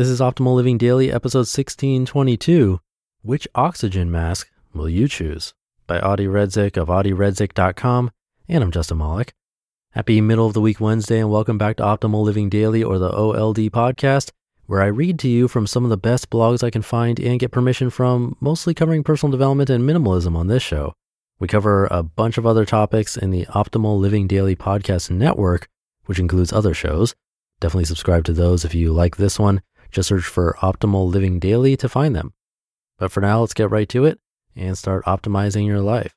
This is Optimal Living Daily, episode 1622. Which oxygen mask will you choose? By Adi Redzic of adiredzic.com. And I'm Justin Malik. Happy middle of the week Wednesday, and welcome back to Optimal Living Daily, or the OLD podcast, where I read to you from some of the best blogs I can find and get permission from, mostly covering personal development and minimalism on this show. We cover a bunch of other topics in the Optimal Living Daily podcast network, which includes other shows. Definitely subscribe to those if you like this one. Just search for Optimal Living Daily to find them. But for now, let's get right to it and start optimizing your life.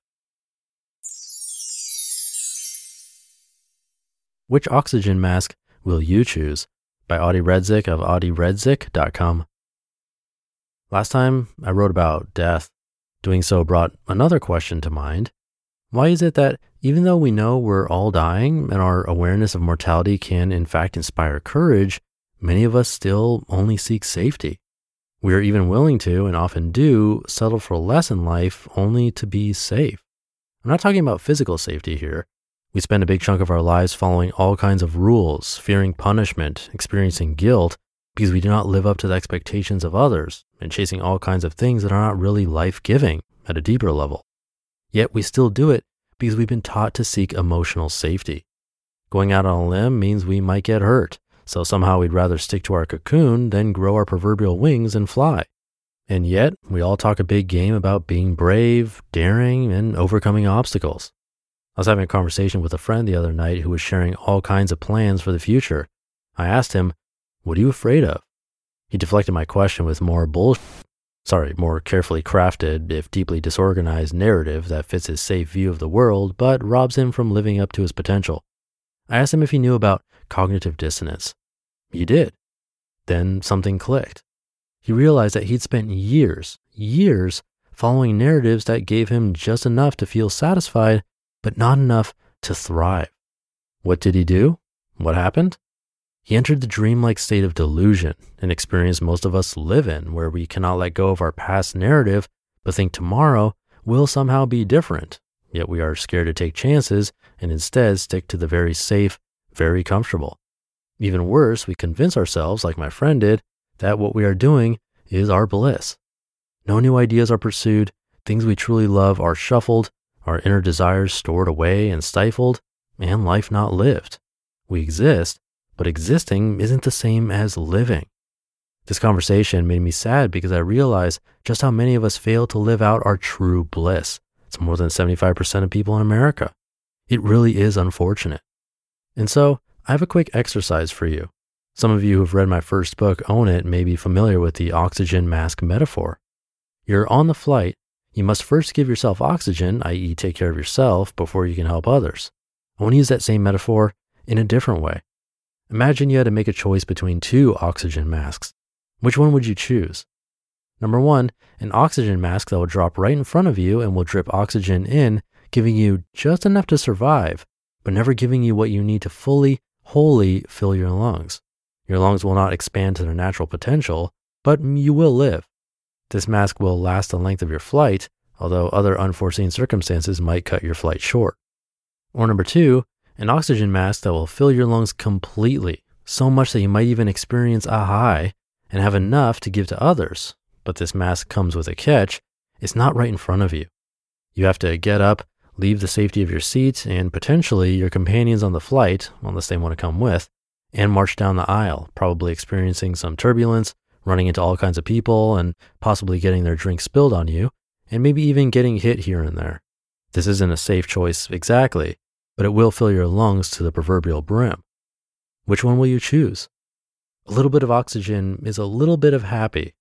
Which oxygen mask will you choose? By Adi Redzic of adiredzic.com. Last time I wrote about death. Doing so brought another question to mind. Why is it that even though we know we're all dying and our awareness of mortality can in fact inspire courage, many of us still only seek safety. We are even willing to, and often do, settle for less in life only to be safe. I'm not talking about physical safety here. We spend a big chunk of our lives following all kinds of rules, fearing punishment, experiencing guilt, because we do not live up to the expectations of others, and chasing all kinds of things that are not really life giving at a deeper level. Yet we still do it because we've been taught to seek emotional safety. Going out on a limb means we might get hurt, so somehow we'd rather stick to our cocoon than grow our proverbial wings and fly. And yet, we all talk a big game about being brave, daring, and overcoming obstacles. I was having a conversation with a friend the other night who was sharing all kinds of plans for the future. I asked him, What are you afraid of? He deflected my question with more bullshit. Sorry, more carefully crafted, if deeply disorganized narrative that fits his safe view of the world, but robs him from living up to his potential. I asked him if he knew about cognitive dissonance. He did. Then something clicked. He realized that he'd spent years, years following narratives that gave him just enough to feel satisfied, but not enough to thrive. What did he do? What happened? He entered the dreamlike state of delusion, an experience most of us live in, where we cannot let go of our past narrative, but think tomorrow will somehow be different. Yet we are scared to take chances and instead stick to the very safe, very comfortable. Even worse, we convince ourselves, like my friend did, that what we are doing is our bliss. No new ideas are pursued, things we truly love are shuffled, our inner desires stored away and stifled, and life not lived. We exist, but existing isn't the same as living. This conversation made me sad because I realized just how many of us fail to live out our true bliss. It's more than 75% of people in America. It really is unfortunate. And so I have a quick exercise for you. Some of you who've read my first book, Own It, may be familiar with the oxygen mask metaphor. You're on the flight. You must first give yourself oxygen, i.e., take care of yourself before you can help others. I want to use that same metaphor in a different way. Imagine you had to make a choice between two oxygen masks. Which one would you choose? Number one, an oxygen mask that will drop right in front of you and will drip oxygen in, giving you just enough to survive, but never giving you what you need to fully wholly fill your lungs. Your lungs will not expand to their natural potential, but you will live. This mask will last the length of your flight, although other unforeseen circumstances might cut your flight short. Or number two, an oxygen mask that will fill your lungs completely, so much that you might even experience a high and have enough to give to others. But this mask comes with a catch. It's not right in front of you. You have to get up, leave the safety of your seat and potentially your companions on the flight, unless they want to come with, and march down the aisle, probably experiencing some turbulence, running into all kinds of people and possibly getting their drink spilled on you, and maybe even getting hit here and there. This isn't a safe choice exactly, but it will fill your lungs to the proverbial brim. Which one will you choose? A little bit of oxygen is a little bit of happy.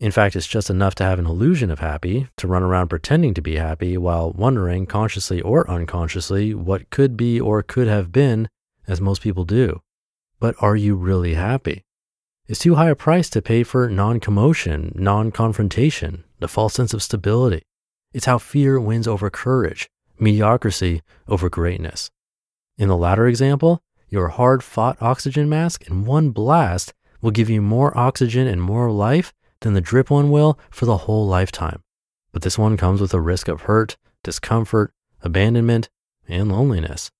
In fact, it's just enough to have an illusion of happy, to run around pretending to be happy while wondering, consciously or unconsciously, what could be or could have been, as most people do. But are you really happy? It's too high a price to pay for non commotion, non confrontation, the false sense of stability. It's how fear wins over courage, mediocrity over greatness. In the latter example, your hard fought oxygen mask in one blast will give you more oxygen and more life than the drip one will for the whole lifetime. But this one comes with a risk of hurt, discomfort, abandonment, and loneliness.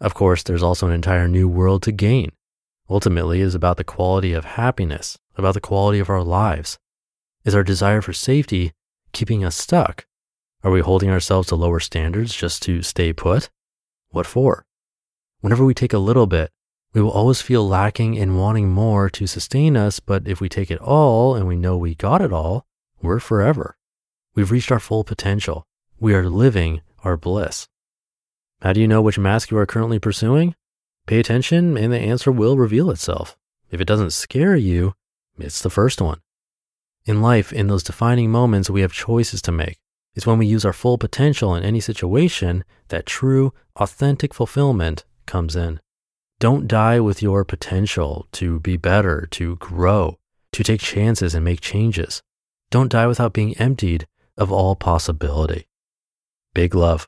Of course, there's also an entire new world to gain. Ultimately, is about the quality of happiness, about the quality of our lives. Is our desire for safety keeping us stuck? Are we holding ourselves to lower standards just to stay put? What for? Whenever we take a little bit, we will always feel lacking and wanting more to sustain us, but if we take it all and we know we got it all, we're forever. We've reached our full potential. We are living our bliss. How do you know which mask you are currently pursuing? Pay attention and the answer will reveal itself. If it doesn't scare you, it's the first one. In life, in those defining moments, we have choices to make. It's when we use our full potential in any situation that true, authentic fulfillment comes in. Don't die with your potential to be better, to grow, to take chances and make changes. Don't die without being emptied of all possibility. Big love.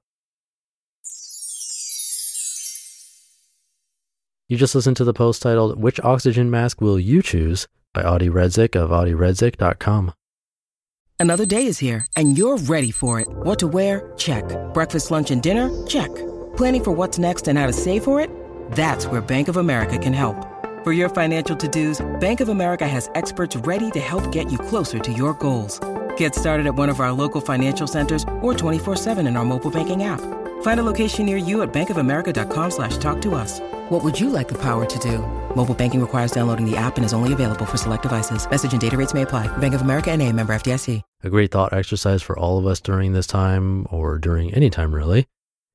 You just listened to the post titled, Which Oxygen Mask Will You Choose? by Adi Redzic of adiredzic.com. Another day is here and you're ready for it. What to wear? Check. Breakfast, lunch, and dinner? Check. Planning for what's next and how to save for it? That's where Bank of America can help. For your financial to-dos, Bank of America has experts ready to help get you closer to your goals. Get started at one of our local financial centers or 24-7 in our mobile banking app. Find a location near you at bankofamerica.com slash talk to us. What would you like the power to do? Mobile banking requires downloading the app and is only available for select devices. Message and data rates may apply. Bank of America and a member FDIC. A great thought exercise for all of us during this time or during any time really.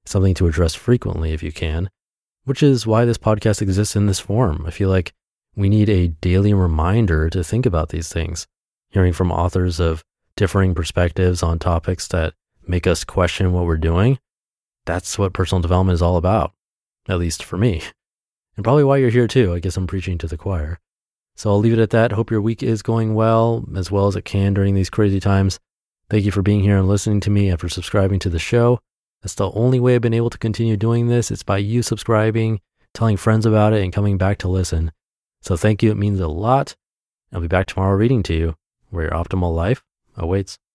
Something to address frequently if you can which is why this podcast exists in this form. I feel like we need a daily reminder to think about these things, hearing from authors of differing perspectives on topics that make us question what we're doing. That's what personal development is all about, at least for me. And probably why you're here too. I guess I'm preaching to the choir. So I'll leave it at that. Hope your week is going well, as well as it can during these crazy times. Thank you for being here and listening to me and for subscribing to the show. That's the only way I've been able to continue doing this. It's by you subscribing, telling friends about it, and coming back to listen. So thank you. It means a lot. I'll be back tomorrow reading to you where your optimal life awaits.